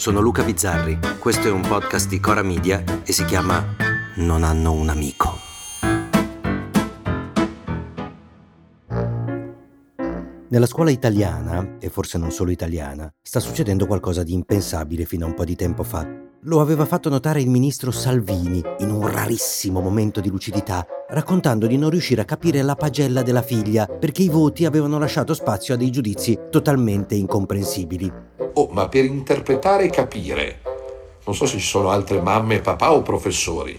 Sono Luca Bizzarri, questo è un podcast di Cora Media e si chiama Non hanno un amico. Nella scuola italiana, e forse non solo italiana, sta succedendo qualcosa di impensabile fino a un po' di tempo fa. Lo aveva fatto notare il ministro Salvini in un rarissimo momento di lucidità, raccontando di non riuscire a capire la pagella della figlia perché i voti avevano lasciato spazio a dei giudizi totalmente incomprensibili. Oh, ma per interpretare e capire, non so se ci sono altre mamme, papà o professori,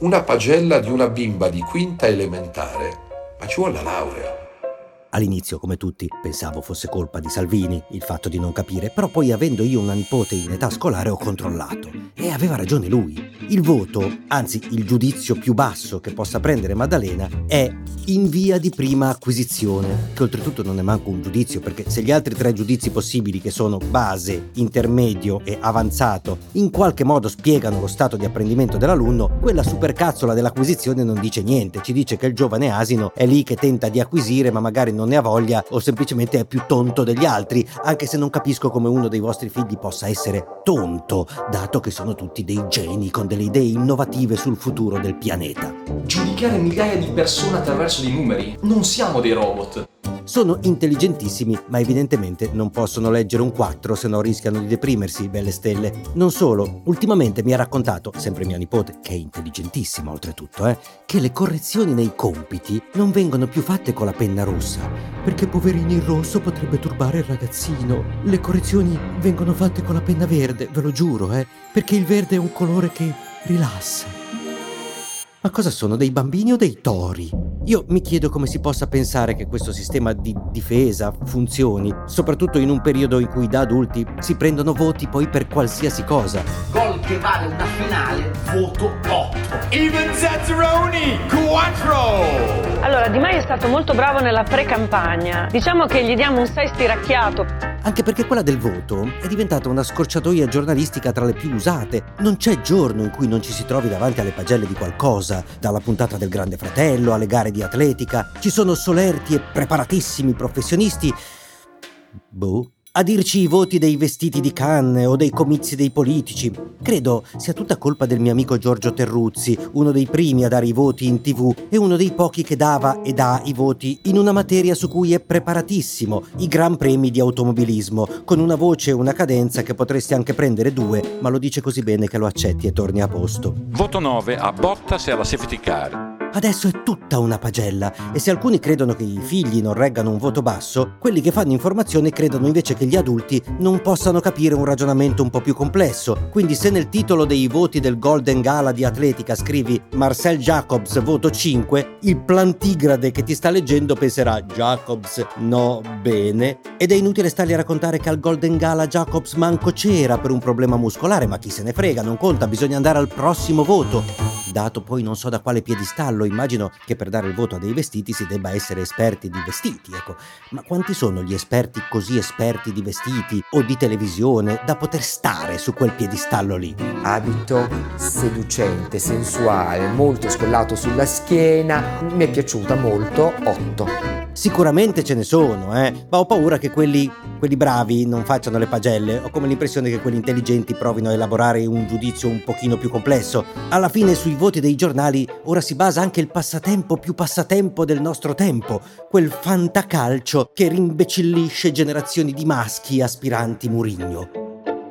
una pagella di una bimba di quinta elementare, ma ci vuole la laurea. All'inizio, come tutti, pensavo fosse colpa di Salvini il fatto di non capire, però poi avendo io una nipote in età scolare ho controllato. E aveva ragione lui. Il voto, anzi il giudizio più basso che possa prendere Maddalena, è in via di prima acquisizione, che oltretutto non è manco un giudizio, perché se gli altri tre giudizi possibili, che sono base, intermedio e avanzato, in qualche modo spiegano lo stato di apprendimento dell'alunno, quella supercazzola dell'acquisizione non dice niente, ci dice che il giovane asino è lì che tenta di acquisire, ma magari non non ne ha voglia o semplicemente è più tonto degli altri, anche se non capisco come uno dei vostri figli possa essere tonto, dato che sono tutti dei geni con delle idee innovative sul futuro del pianeta. Giudicare migliaia di persone attraverso dei numeri? Non siamo dei robot. Sono intelligentissimi, ma evidentemente non possono leggere un 4 se no rischiano di deprimersi, belle stelle. Non solo, ultimamente mi ha raccontato, sempre mia nipote, che è intelligentissima oltretutto, eh, che le correzioni nei compiti non vengono più fatte con la penna rossa, perché poverini il rosso potrebbe turbare il ragazzino. Le correzioni vengono fatte con la penna verde, ve lo giuro, eh, perché il verde è un colore che rilassa. Ma cosa sono, dei bambini o dei tori? Io mi chiedo come si possa pensare che questo sistema di difesa funzioni, soprattutto in un periodo in cui da adulti si prendono voti poi per qualsiasi cosa. Gol che vale una finale, voto 8. Even Zazzaroni, 4! Allora, Di Maio è stato molto bravo nella pre-campagna. Diciamo che gli diamo un 6 stiracchiato. Anche perché quella del voto è diventata una scorciatoia giornalistica tra le più usate. Non c'è giorno in cui non ci si trovi davanti alle pagelle di qualcosa, dalla puntata del Grande Fratello alle gare di atletica. Ci sono solerti e preparatissimi professionisti. Boh a dirci i voti dei vestiti di canne o dei comizi dei politici. Credo sia tutta colpa del mio amico Giorgio Terruzzi, uno dei primi a dare i voti in tv e uno dei pochi che dava e dà i voti in una materia su cui è preparatissimo, i Gran Premi di automobilismo, con una voce e una cadenza che potresti anche prendere due, ma lo dice così bene che lo accetti e torni a posto. Voto 9 a Bottas e alla safety car. Adesso è tutta una pagella e se alcuni credono che i figli non reggano un voto basso, quelli che fanno informazione credono invece che gli adulti non possano capire un ragionamento un po' più complesso. Quindi se nel titolo dei voti del Golden Gala di atletica scrivi Marcel Jacobs voto 5, il plantigrade che ti sta leggendo penserà Jacobs no bene ed è inutile stargli a raccontare che al Golden Gala Jacobs manco c'era per un problema muscolare, ma chi se ne frega, non conta, bisogna andare al prossimo voto. Dato poi non so da quale piedistallo Carlo, immagino che per dare il voto a dei vestiti si debba essere esperti di vestiti, ecco. Ma quanti sono gli esperti così esperti di vestiti o di televisione da poter stare su quel piedistallo lì? Abito seducente, sensuale, molto scollato sulla schiena, mi è piaciuta molto, 8. Sicuramente ce ne sono, eh, ma ho paura che quelli, quelli bravi non facciano le pagelle. Ho come l'impressione che quelli intelligenti provino a elaborare un giudizio un pochino più complesso. Alla fine sui voti dei giornali ora si basa anche il passatempo più passatempo del nostro tempo, quel fantacalcio che rimbecillisce generazioni di maschi aspiranti Murigno.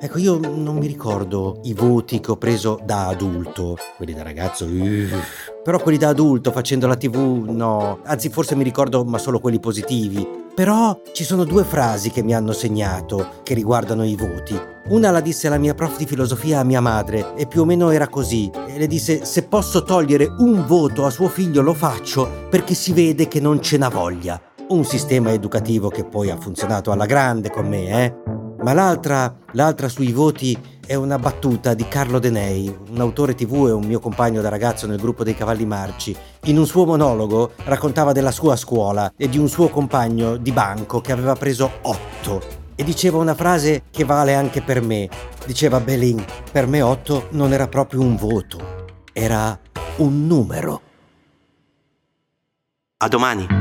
Ecco, io non mi ricordo i voti che ho preso da adulto, quelli da ragazzo, uff. però quelli da adulto facendo la tv no, anzi forse mi ricordo ma solo quelli positivi. Però ci sono due frasi che mi hanno segnato, che riguardano i voti. Una la disse la mia prof di filosofia a mia madre e più o meno era così. E le disse se posso togliere un voto a suo figlio lo faccio perché si vede che non ce n'ha voglia. Un sistema educativo che poi ha funzionato alla grande con me, eh? Ma l'altra, l'altra sui voti è una battuta di Carlo Denei, un autore tv e un mio compagno da ragazzo nel gruppo dei Cavalli Marci. In un suo monologo raccontava della sua scuola e di un suo compagno di banco che aveva preso 8 e diceva una frase che vale anche per me. Diceva Belin, per me 8 non era proprio un voto, era un numero. A domani!